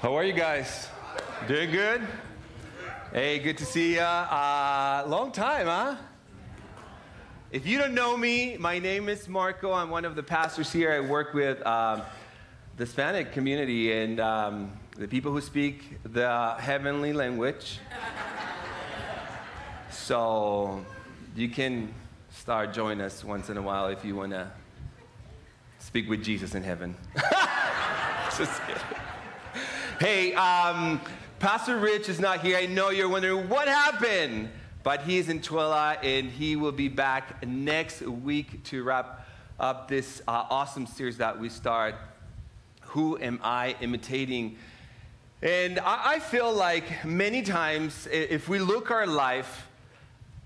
How are you guys? Doing good? Hey, good to see you. Uh, long time, huh? If you don't know me, my name is Marco. I'm one of the pastors here. I work with um, the Hispanic community and um, the people who speak the heavenly language. So you can start join us once in a while if you want to speak with Jesus in heaven. Just kidding. Hey, um, Pastor Rich is not here. I know you're wondering what happened, but he's in Twila and he will be back next week to wrap up this uh, awesome series that we start. Who am I imitating? And I, I feel like many times, if we look our life,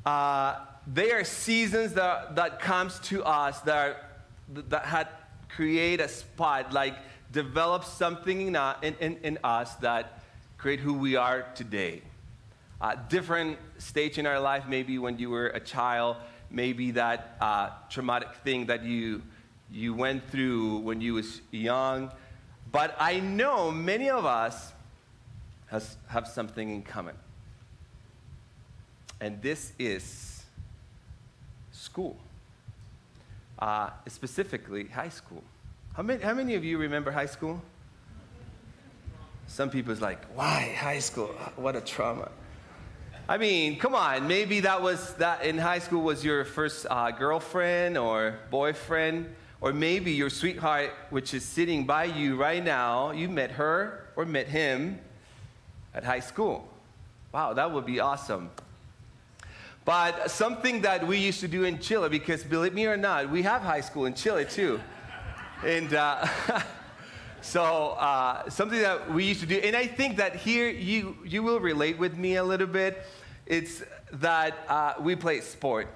uh, there are seasons that, that comes to us that, are, that had create a spot, like develop something in, uh, in, in, in us that create who we are today. Uh, different stage in our life, maybe when you were a child, maybe that uh, traumatic thing that you, you went through when you was young. But I know many of us has, have something in common. And this is school uh, specifically high school. How many, how many of you remember high school? Some people's like, why high school? What a trauma. I mean, come on. Maybe that was that in high school was your first uh, girlfriend or boyfriend, or maybe your sweetheart, which is sitting by you right now. You met her or met him at high school. Wow, that would be awesome. But something that we used to do in Chile, because believe me or not, we have high school in Chile too. And uh, so uh, something that we used to do, and I think that here you, you will relate with me a little bit, it's that uh, we play sport.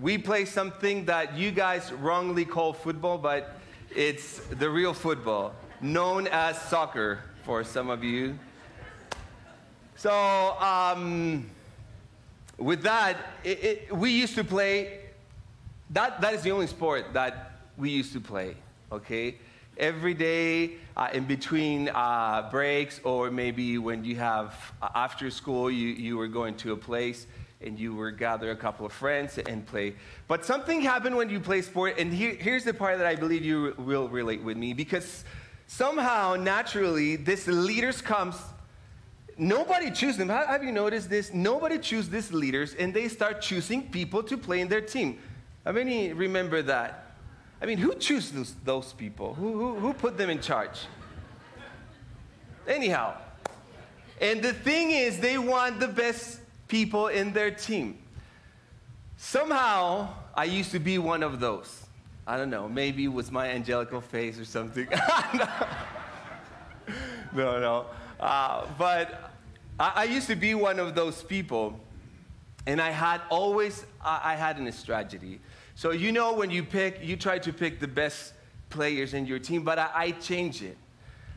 We play something that you guys wrongly call football, but it's the real football, known as soccer for some of you. So, um, with that, it, it, we used to play, that, that is the only sport that we used to play, okay? Every day uh, in between uh, breaks, or maybe when you have uh, after school, you, you were going to a place and you were gather a couple of friends and play. But something happened when you play sport, and here, here's the part that I believe you will relate with me because somehow, naturally, this leaders comes Nobody chooses them. Have you noticed this? Nobody chooses these leaders, and they start choosing people to play in their team. How many remember that? I mean, who chooses those, those people? Who, who, who put them in charge? Anyhow, and the thing is, they want the best people in their team. Somehow, I used to be one of those. I don't know, maybe it was my angelical face or something. no, no. Uh, but I, I, used to be one of those people, and I had always, I, I had a strategy. So you know when you pick, you try to pick the best players in your team, but I, I changed it.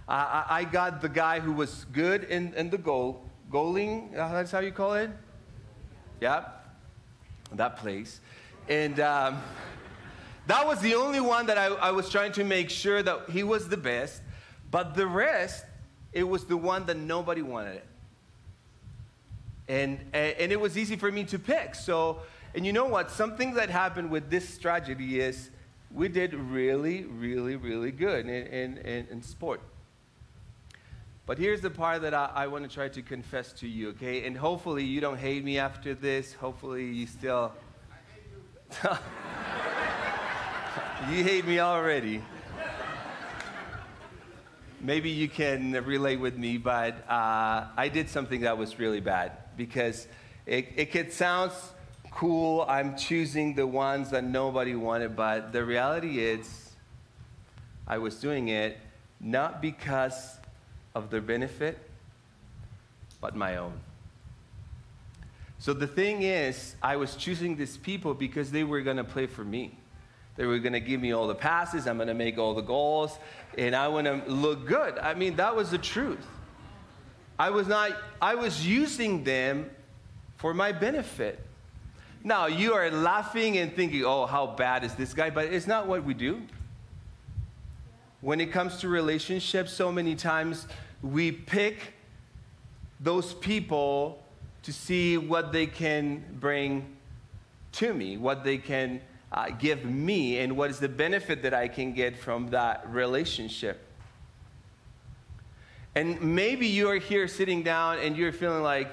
I, I got the guy who was good in, in the goal, goaling, uh, that's how you call it? Yeah, that place. And um, that was the only one that I, I was trying to make sure that he was the best. But the rest, it was the one that nobody wanted. And, and it was easy for me to pick. So, and you know what? Something that happened with this tragedy is we did really, really, really good in, in, in, in sport. But here's the part that I, I want to try to confess to you, okay? And hopefully you don't hate me after this. Hopefully you still. you hate me already maybe you can relate with me, but uh, I did something that was really bad because it, it could sound cool. I'm choosing the ones that nobody wanted, but the reality is, I was doing it not because of their benefit, but my own. So the thing is, I was choosing these people because they were going to play for me. They were going to give me all the passes. I'm going to make all the goals. And I want to look good. I mean, that was the truth. I was not, I was using them for my benefit. Now, you are laughing and thinking, oh, how bad is this guy? But it's not what we do. When it comes to relationships, so many times we pick those people to see what they can bring to me, what they can uh, give me, and what is the benefit that I can get from that relationship. And maybe you're here sitting down and you're feeling like,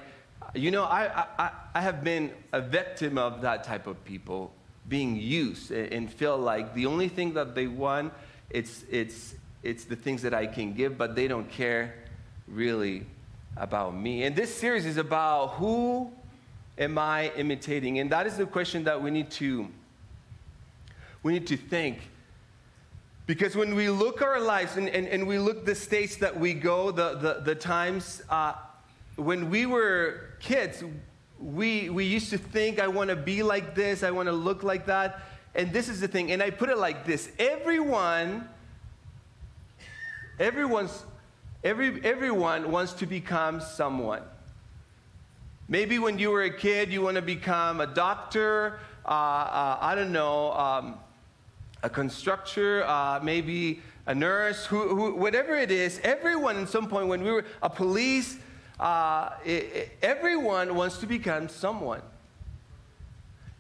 you know, I, I, I have been a victim of that type of people being used and feel like the only thing that they want it's, it's, it's the things that I can give, but they don't care really about me. And this series is about who am I imitating? And that is the question that we need to we need to think. Because when we look our lives and, and, and we look the states that we go, the, the, the times, uh, when we were kids, we, we used to think, I want to be like this, I want to look like that. And this is the thing, and I put it like this everyone, everyone's, every, everyone wants to become someone. Maybe when you were a kid, you want to become a doctor, uh, uh, I don't know, um, a constructor, uh, maybe a nurse, who, who, whatever it is, everyone at some point, when we were a police, uh, it, everyone wants to become someone.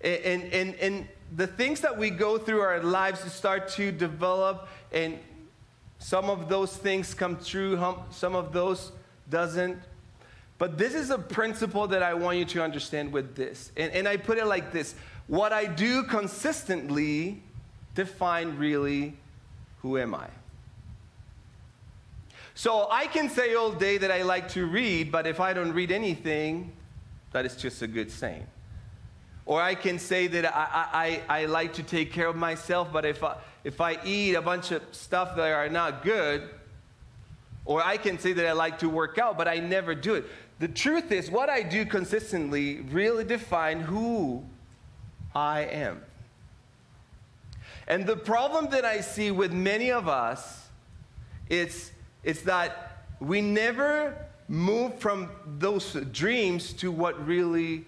And, and, and the things that we go through our lives to start to develop, and some of those things come true, some of those doesn't. But this is a principle that I want you to understand with this. And, and I put it like this What I do consistently define really who am I. So I can say all day that I like to read, but if I don't read anything, that is just a good saying. Or I can say that I, I, I like to take care of myself, but if I, if I eat a bunch of stuff that are not good, or I can say that I like to work out, but I never do it. The truth is, what I do consistently really define who I am. And the problem that I see with many of us is, is that we never move from those dreams to what really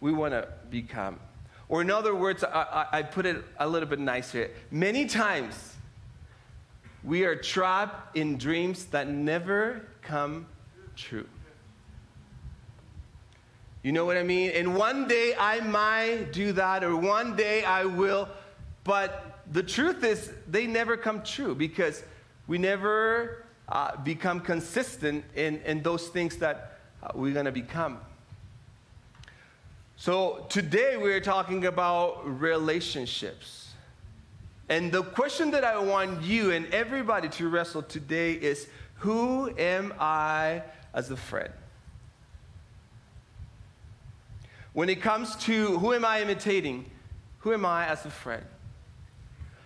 we want to become. Or, in other words, I, I, I put it a little bit nicer. Many times, we are trapped in dreams that never come true. You know what I mean? And one day I might do that, or one day I will, but the truth is, they never come true because we never uh, become consistent in, in those things that uh, we're going to become. So today we're talking about relationships. And the question that I want you and everybody to wrestle today is who am I as a friend? When it comes to who am I imitating, who am I as a friend?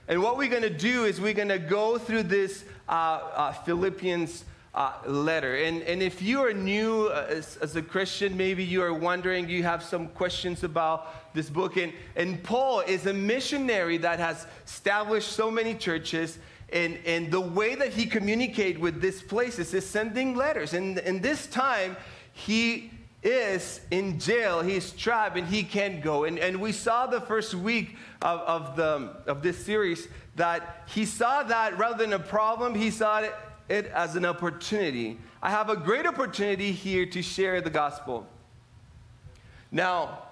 And what we're going to do is we're going to go through this uh, uh, Philippians uh, letter. And, and if you are new uh, as, as, a Christian, maybe you are wondering, you have some questions about this book. And, and Paul is a missionary that has established so many churches. And, and the way that he communicates with these places is sending letters. And, and this time, he is in jail, he's trapped, and he can't go. And, and we saw the first week of, of, the, of this series that he saw that rather than a problem, he saw it it as an opportunity. I have a great opportunity here to share the gospel. Now,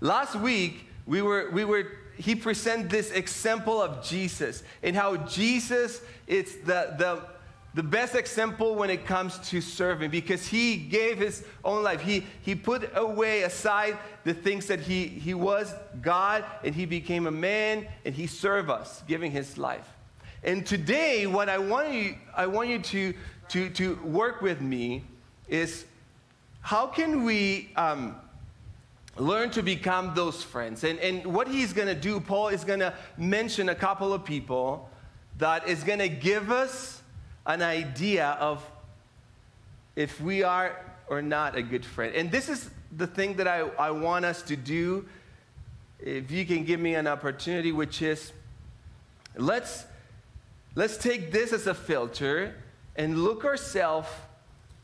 last week, we were, we were, he presented this example of Jesus and how Jesus is the, the, the best example when it comes to serving because he gave his own life. He, he put away aside the things that he, he was God and he became a man and he served us, giving his life. And today, what I want you, I want you to, to, to work with me is how can we um, learn to become those friends? And, and what he's going to do, Paul is going to mention a couple of people that is going to give us an idea of if we are or not a good friend. And this is the thing that I, I want us to do. If you can give me an opportunity, which is let's Let's take this as a filter and look ourselves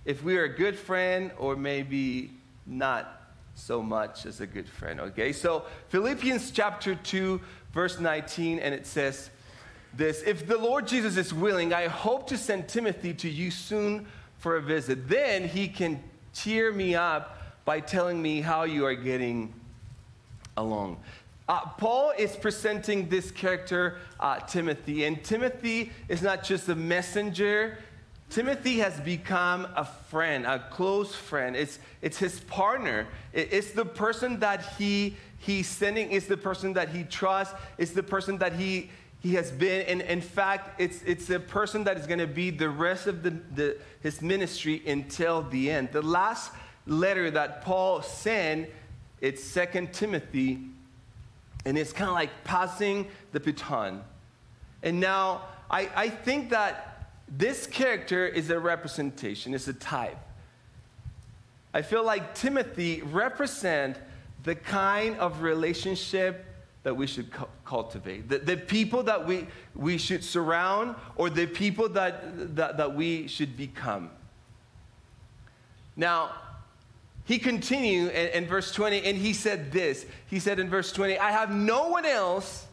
if we are a good friend or maybe not so much as a good friend. Okay, so Philippians chapter 2, verse 19, and it says, this If the Lord Jesus is willing, I hope to send Timothy to you soon for a visit. Then he can cheer me up by telling me how you are getting along. Uh, Paul is presenting this character, uh, Timothy, and Timothy is not just a messenger. Timothy has become a friend, a close friend. It's, it's his partner. it's the person that he, he's sending, is the person that he trusts, it's the person that he, he has been. And in fact, it's, it's the person that is going to be the rest of the, the, his ministry until the end. The last letter that Paul sent, it's Second Timothy and it's kind of like passing the baton. And now, I, I think that this character is a representation, it's a type. I feel like Timothy represent the kind of relationship that we should cu- cultivate, the, the people that we, we should surround, or the people that, that, that we should become. Now, he continued in, in, verse 20 and he said this. He said in verse 20, I have no one else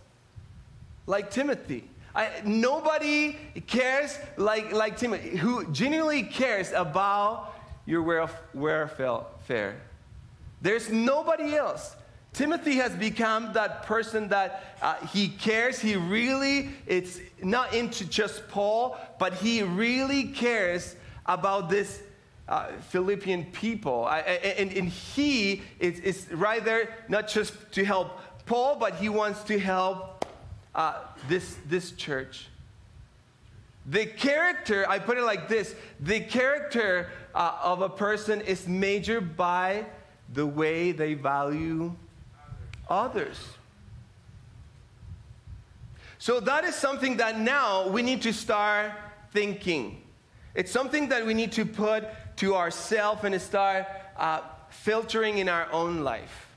like Timothy. I, nobody cares like, like Timothy, who genuinely cares about your welfare. There's nobody else. Timothy has become that person that uh, he cares. He really, it's not into just Paul, but he really cares about this uh, Philippian people. I, and, and he is, is, right there, not just to help Paul, but he wants to help uh, this, this church. The character, I put it like this the character uh, of a person is measured by the way they value others. So that is something that now we need to start thinking. It's something that we need to put to ourselves and start uh, filtering in our own life.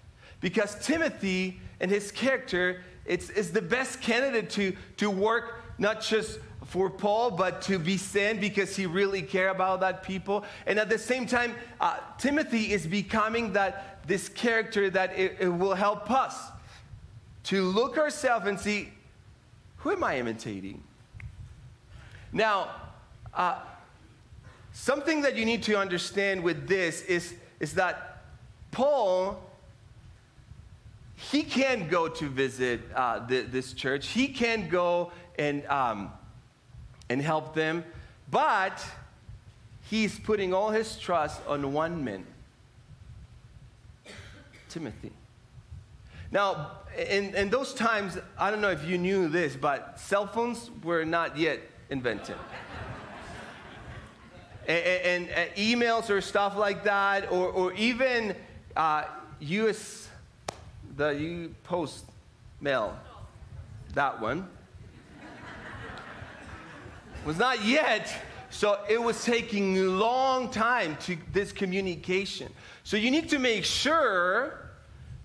Because Timothy and his character it's, it's the best candidate to, to work not just for Paul, but to be sent because he really care about that people. And at the same time, uh, Timothy is becoming that this character that it, it will help us to look ourselves and see, who am I imitating? Now, uh, Something that you need to understand with this is, is that Paul, he can go to visit uh, the, this church, he can go and, um, and help them, but he's putting all his trust on one man Timothy. Now, in, in those times, I don't know if you knew this, but cell phones were not yet invented. And, and, and emails or stuff like that, or, or even uh, US, the you post mail, that one, was not yet. So it was taking a long time to this communication. So you need to make sure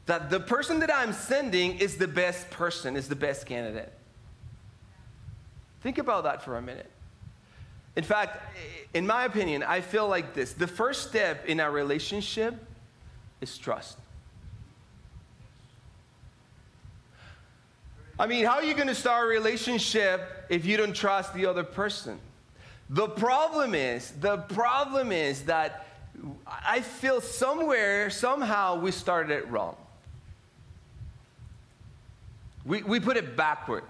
that the person that I'm sending is the best person, is the best candidate. Think about that for a minute. In fact, in my opinion, I feel like this the first step in our relationship is trust. I mean, how are you going to start a relationship if you don't trust the other person? The problem is, the problem is that I feel somewhere, somehow, we started it wrong. We, we put it backwards.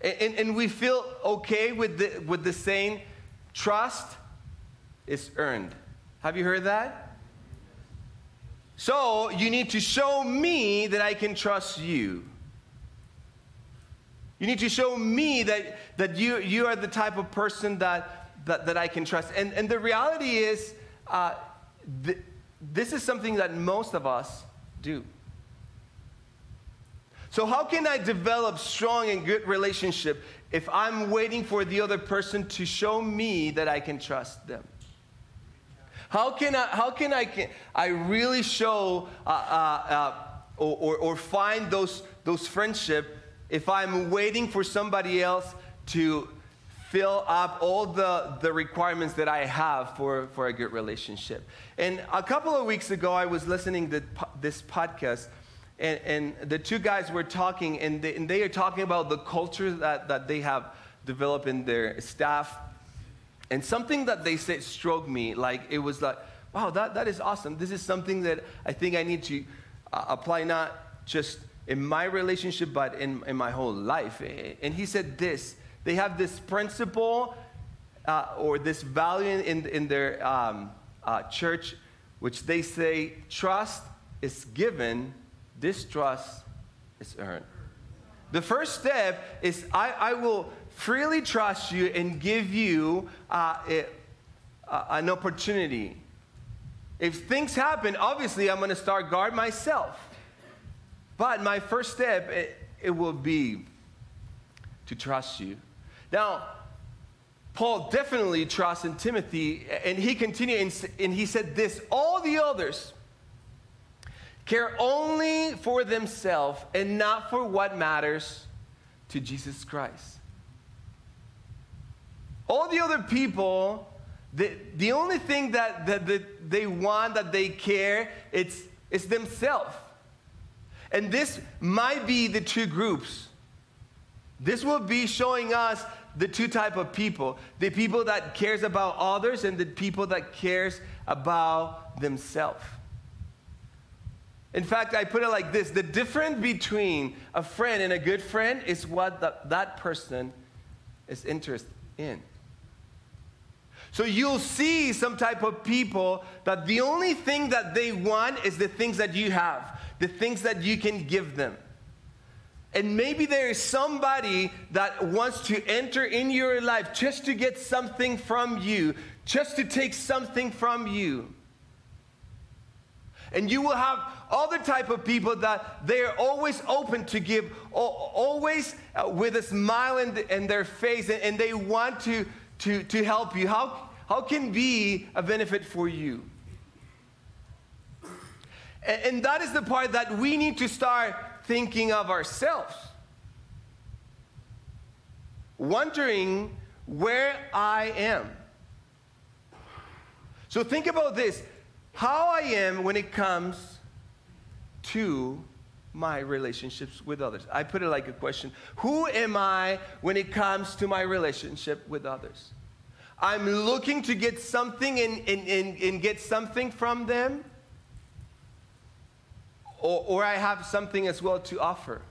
And, and we feel okay with the, with the saying, trust is earned. Have you heard that? So you need to show me that I can trust you. You need to show me that, that you, you are the type of person that, that, that I can trust. And, and the reality is, uh, th- this is something that most of us do. So, how can I develop strong and good relationship if I'm waiting for the other person to show me that I can trust them? How can I, how can I, can, I really show uh, uh, uh, or, or, or find those, those friendship if I'm waiting for somebody else to fill up all the, the requirements that I have for, for a good relationship? And a couple of weeks ago, I was listening to this podcast and, and the two guys were talking, and they, and they are talking about the culture that, that they have developed in their staff. And something that they said struck me, like it was like, wow, that, that is awesome. This is something that I think I need to uh, apply not just in my relationship, but in, in my whole life. And he said this they have this principle uh, or this value in, in their um, uh, church, which they say trust is given, distrust is earned. The first step is I, I will freely trust you and give you uh, an opportunity. If things happen, obviously I'm going to start guard myself. But my first step, it, it will be to trust you. Now, Paul definitely trusts in Timothy, and he continued and he said this all the others care only for themselves and not for what matters to Jesus Christ. All the other people, the, the only thing that, that, that they want, that they care, it's, it's themselves. And this might be the two groups. This will be showing us the two type of people. The people that cares about others and the people that cares about themselves. In fact i put it like this. The difference between a friend and a good friend is what the, that person is interested in. So you'll see some type of people that the only thing that they want is the things that you have the things that you can give them and maybe there is somebody that wants to enter in your life just to get something from you, just to take something from you. And you will have other type of people that they are always open to give, always uh, with a smile in, the, in their face, and they want to, to, to help you. How, how can be a benefit for you? And, that is the part that we need to start thinking of ourselves, wondering where I am. So think about this how I am when it comes to my relationships with others. I put it like a question Who am I when it comes to my relationship with others? I'm looking to get something and, and, and, and get something from them or, or I have something as well to offer.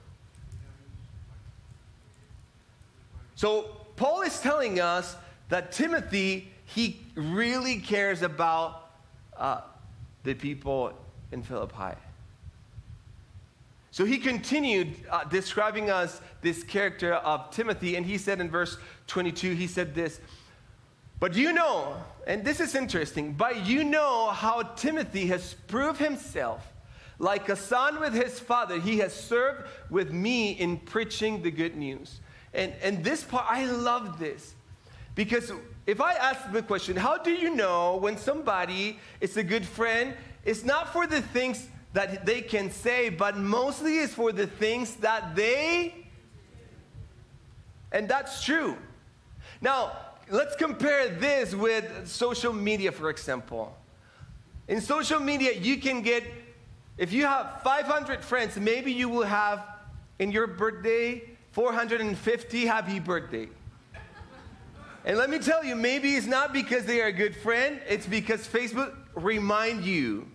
So, Paul is telling us that Timothy, he really cares about uh, the people in Philippi. So he continued uh, describing us this character of Timothy, and he said in verse 22, he said this, but you know, and this is interesting, but you know how Timothy has proved himself like a son with his father, he has served with me in preaching the good news. And, and this part, I love this. Because if I ask the question, how do you know when somebody is a good friend? It's not for the things that they can say, but mostly it's for the things that they. And that's true. Now, let's compare this with social media, for example. In social media, you can get if you have 500 friends, maybe you will have in your birthday 450 happy birthday. And let me tell you, maybe it's not because they are a good friend, it's because Facebook remind you.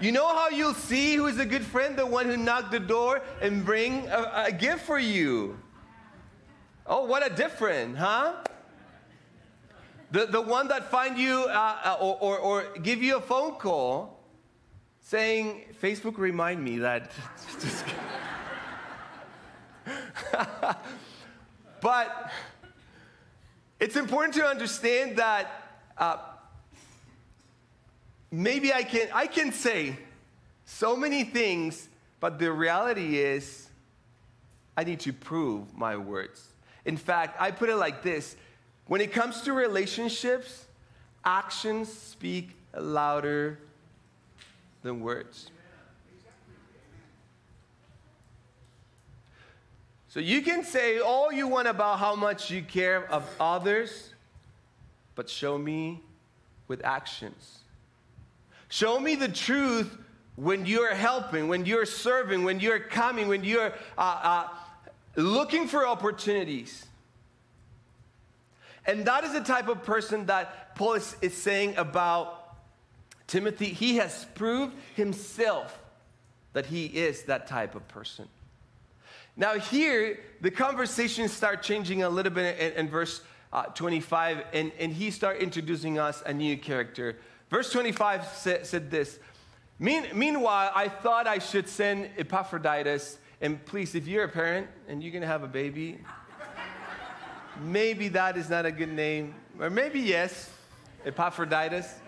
You know how you'll see who is a good friend? The one who knocked the door and bring a, a gift for you. Oh, what a different, huh? The, the one that find you uh, uh or, or, or give you a phone call saying, Facebook remind me that. but it's important to understand that uh, maybe I can, I can say so many things, but the reality is I need to prove my words. In fact, I put it like this when it comes to relationships, actions speak louder than words. So you can say all you want about how much you care of others, but show me with actions. Show me the truth when you're helping, when you're serving, when you're coming, when you're uh, uh, looking for opportunities. And that is the type of person that Paul is, is saying about Timothy. He has proved himself that he is that type of person. Now, here, the conversations start changing a little bit in, in verse uh, 25, and, and he start introducing us a new character. Verse 25 said, said this Mean, Meanwhile, I thought I should send Epaphroditus, and please, if you're a parent and you're gonna have a baby, maybe that is not a good name, or maybe yes, Epaphroditus.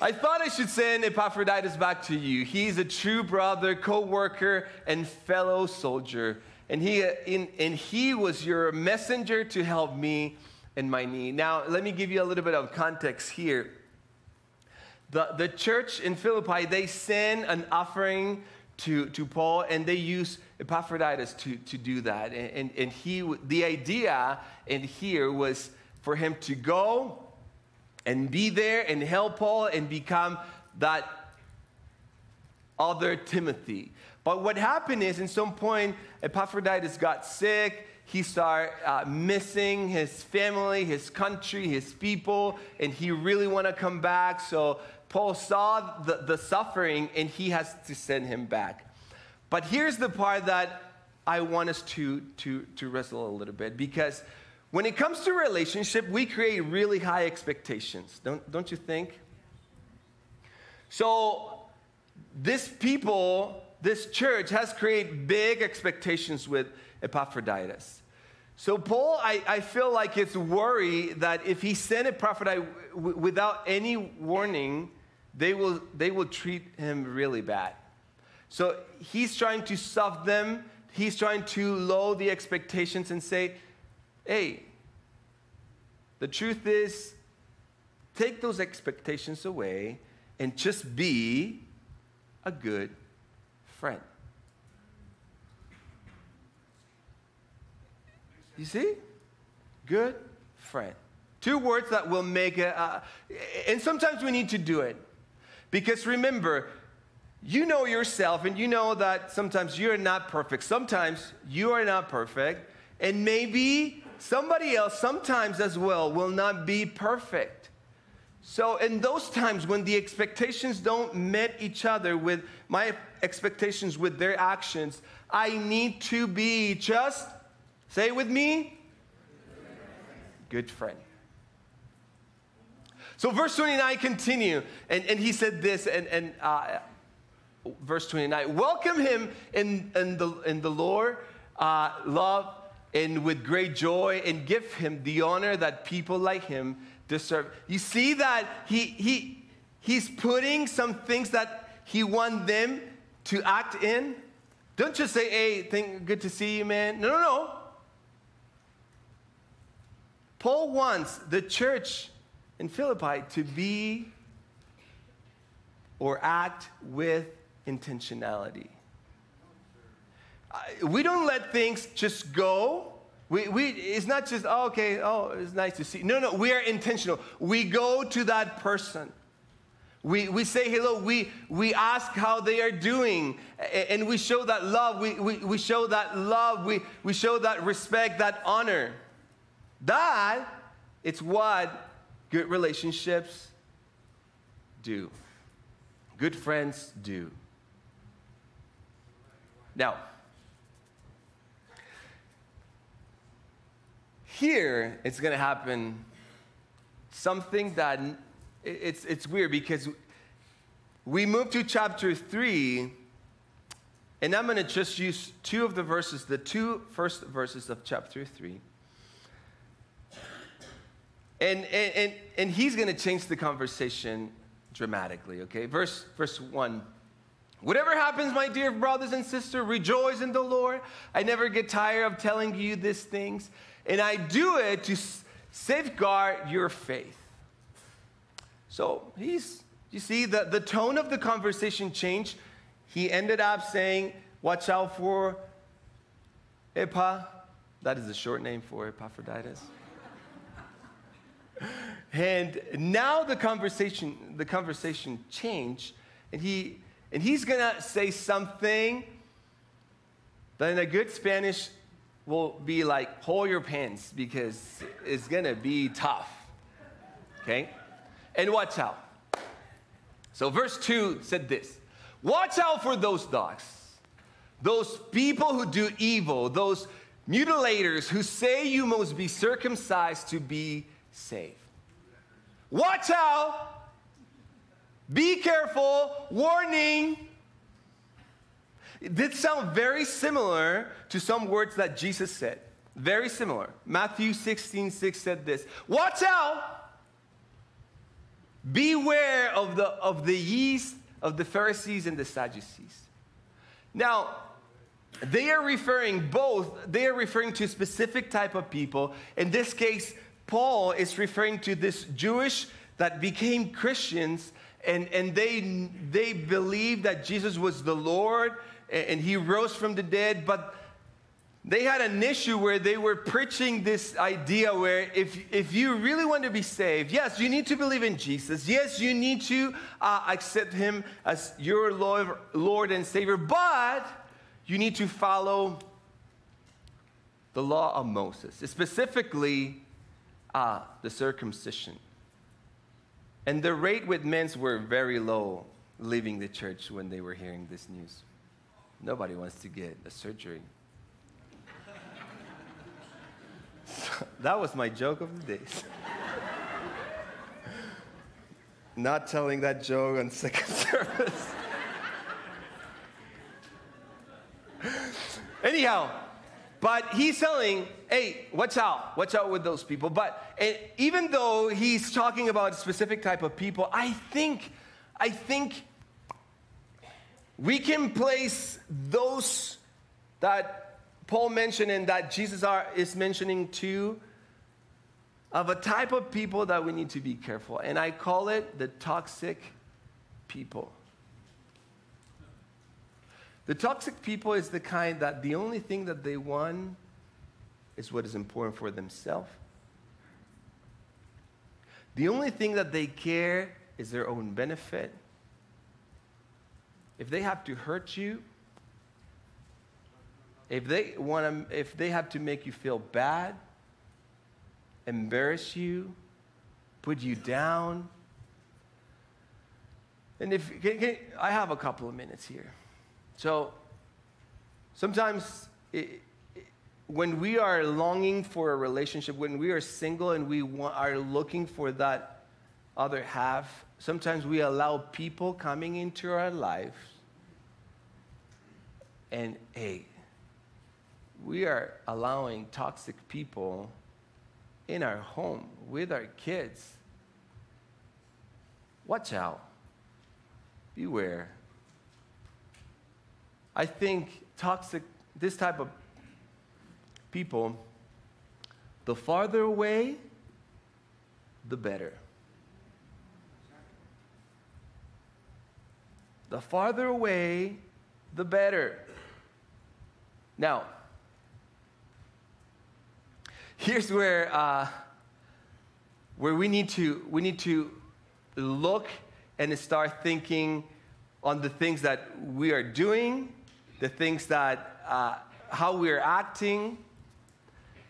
I thought I should send Epaphroditus back to you. He's a true brother, co worker, and fellow soldier. And he, in, and he was your messenger to help me in my need. Now, let me give you a little bit of context here. The, the church in Philippi, they send an offering to, to Paul, and they use Epaphroditus to, to do that. And, and, and he, the idea in here was for him to go and be there and help Paul and become that other Timothy. But what happened is, in some point, Epaphroditus got sick. He started uh, missing his family, his country, his people, and he really want to come back. So Paul saw the, the suffering, and he has to send him back. But here's the part that I want us to, to, to wrestle a little bit because when it comes to relationship, we create really high expectations, don't, don't you think? So, this people, this church has created big expectations with Epaphroditus. So, Paul, I, I feel like it's worry that if he sent Epaphroditus without any warning, they will, they will treat him really bad. So, he's trying to soften them, he's trying to lower the expectations and say, hey, the truth is, take those expectations away and just be a good friend. You see? Good friend. Two words that will make it, uh, and sometimes we need to do it. Because remember, you know yourself and you know that sometimes you're not perfect. Sometimes you are not perfect. And maybe somebody else, sometimes as well, will not be perfect. So, in those times when the expectations don't meet each other with my expectations with their actions, I need to be just, say it with me, good friend. So, verse 29 continue, and, and he said this, and, and uh, verse 29 welcome him in, in, the, in the Lord, uh, love and with great joy and give him the honor that people like him deserve. You see that he, he, he's putting some things that he wants them to act in. Don't just say, hey, think, good to see you, man. No, no, no. Paul wants the church in Philippi to be or act with intentionality we don't let things just go. We, we, it's not just, oh, okay, oh, it's nice to see. No, no, we are intentional. We go to that person. We, we say hello. We, we ask how they are doing. And we show that love. We, we, we show that love. We, we show that respect, that honor. That, it's what good relationships do. Good friends do. Now, Here, it's going to happen something that it's, it's weird because we move to chapter 3, and I'm going to just use two of the verses, the two first verses of chapter 3. And, and, and, and he's going to change the conversation dramatically, okay? Verse, verse 1. Whatever happens, my dear brothers and sisters, rejoice in the Lord. I never get tired of telling you these things and I do it to safeguard your faith. So he's, you see, the, the tone of the conversation changed. He ended up saying, Watch out for Epa. That is a short name for Epaphroditus. And now the conversation, the conversation changed, and he and he's gonna say something that in a good Spanish will be like, hold your pants because it's gonna be tough. Okay? And watch out. So, verse 2 said this Watch out for those dogs, those people who do evil, those mutilators who say you must be circumcised to be saved. Watch out. Be careful. Warning. It did sound very similar to some words that Jesus said. Very similar. Matthew 16, 6 said this Watch out. Beware of the, of the yeast of the Pharisees and the Sadducees. Now, they are referring both, they are referring to a specific type of people. In this case, Paul is referring to this Jewish that became Christians and, and they, they believed that Jesus was the Lord and he rose from the dead, but they had an issue where they were preaching this idea where if, if you really want to be saved, yes, you need to believe in Jesus. Yes, you need to uh, accept him as your Lord, Lord and Savior, but you need to follow the law of Moses, specifically uh, the circumcision. And the rate with men were very low leaving the church when they were hearing this news. Nobody wants to get a surgery. that was my joke of the day. Not telling that joke on second service. Anyhow, but he's telling, hey, watch out, watch out with those people. But even though he's talking about a specific type of people, I think, I think we can place those that Paul mentioned and that Jesus are, is mentioning too of a type of people that we need to be careful. And I call it the toxic people. The toxic people is the kind that the only thing that they want is what is important for themselves. The only thing that they care is their own benefit. If they have to hurt you, if they want to, if they have to make you feel bad, embarrass you, put you down, and if can, can, I have a couple of minutes here. So sometimes it, it, when we are longing for a relationship, when we are single and we want, are looking for that other half, sometimes we allow people coming into our lives and hey, we are allowing toxic people in our home with our kids. Watch out. Beware. I think toxic, this type of people, the farther away, the better. The farther away, the better. Now, here's where, uh, where we, need to, we need to look and start thinking on the things that we are doing the things that, uh, how we're acting.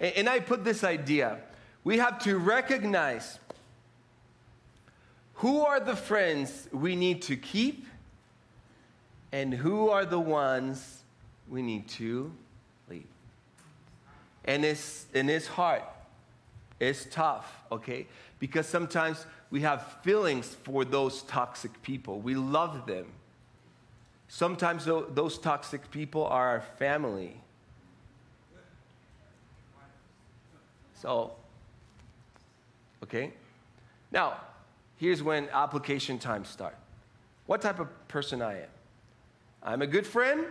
And, and I put this idea we have to recognize who are the friends we need to keep and who are the ones we need to leave. And it's, in his heart, it's tough, okay? Because sometimes we have feelings for those toxic people. We love them. Sometimes those toxic people are our family. So, okay? Now, here's when application time starts. What type of person I am? I'm a good friend.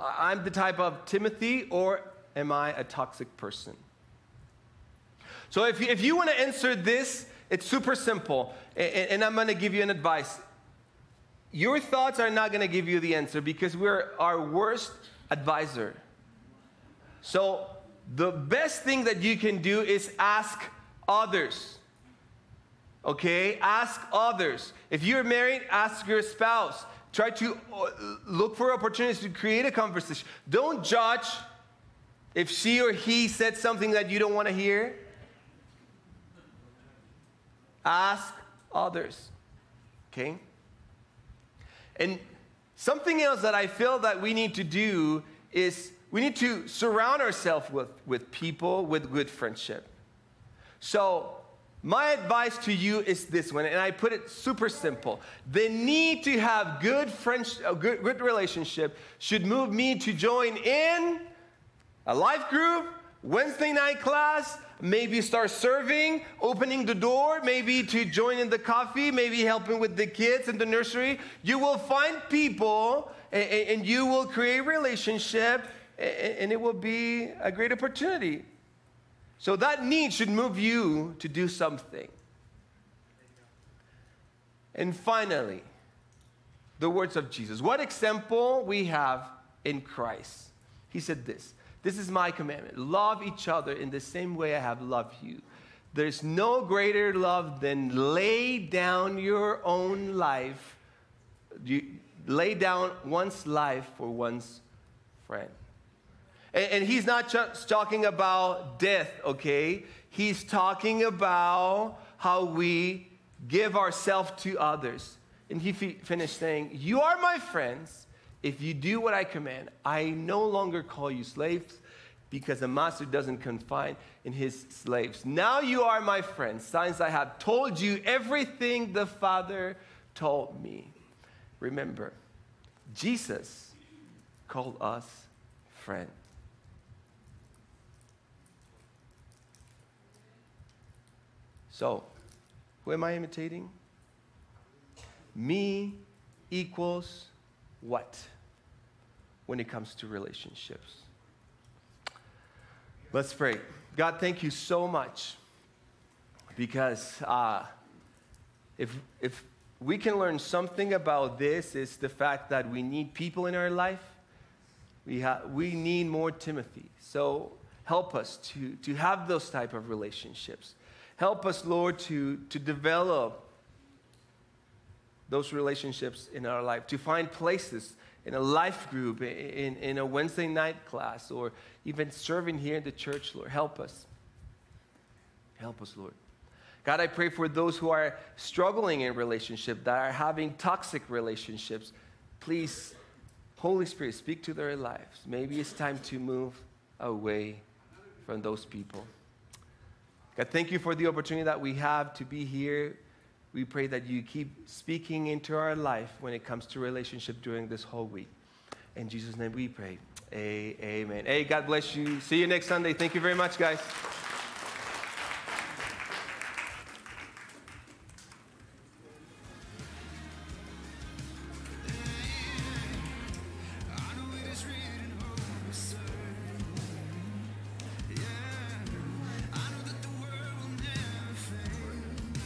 I'm the type of Timothy, or am I a toxic person? So, if you, if you want to answer this, it's super simple. And, and I'm going to give you an advice your thoughts are not going to give you the answer because we're our worst advisor. So, the best thing that you can do is ask others. Okay? Ask others. If you're married, ask your spouse. Try to uh, look for opportunities to create a conversation. Don't judge if she or he said something that you don't want to hear. Ask others. Okay? And something else that I feel that we need to do is we need to surround ourselves with, with people with good friendship. So, my advice to you is this one, and I put it super simple. The need to have good friendship, a good, good relationship should move me to join in a life group, Wednesday night class, maybe start serving, opening the door, maybe to join in the coffee, maybe helping with the kids in the nursery. You will find people and, and you will create relationship and it will be a great opportunity. So that need should move you to do something. And finally, the words of Jesus. What example we have in Christ? He said this This is my commandment love each other in the same way I have loved you. There's no greater love than lay down your own life, you lay down one's life for one's friend. And, and he's not just talking about death, okay? He's talking about how we give ourselves to others. And he finished saying, You are my friends if you do what I command. I no longer call you slaves because a master doesn't confine in his slaves. Now you are my friends, since I have told you everything the Father told me. Remember, Jesus called us friends. So, who am I imitating? Me equals what when it comes to relationships? Let's pray. God, thank you so much because uh, if, if we can learn something about this, is the fact that we need people in our life. We, ha- we need more Timothy. So help us to, to have those type of relationships. Help us, Lord, to, to develop those relationships in our life, to find places in a life group, in, in a Wednesday night class, or even serving here in the church, Lord. Help us. Help us, Lord. God, I pray for those who are struggling in relationship, that are having toxic relationships. Please, Holy Spirit, speak to their lives. Maybe it's time to move away from those people. God, thank you for the opportunity that we have to be here. We pray that you keep speaking into our life when it comes to relationship during this whole week. In Jesus' name we pray. Amen. Hey, God bless you. See you next Sunday. Thank you very much, guys.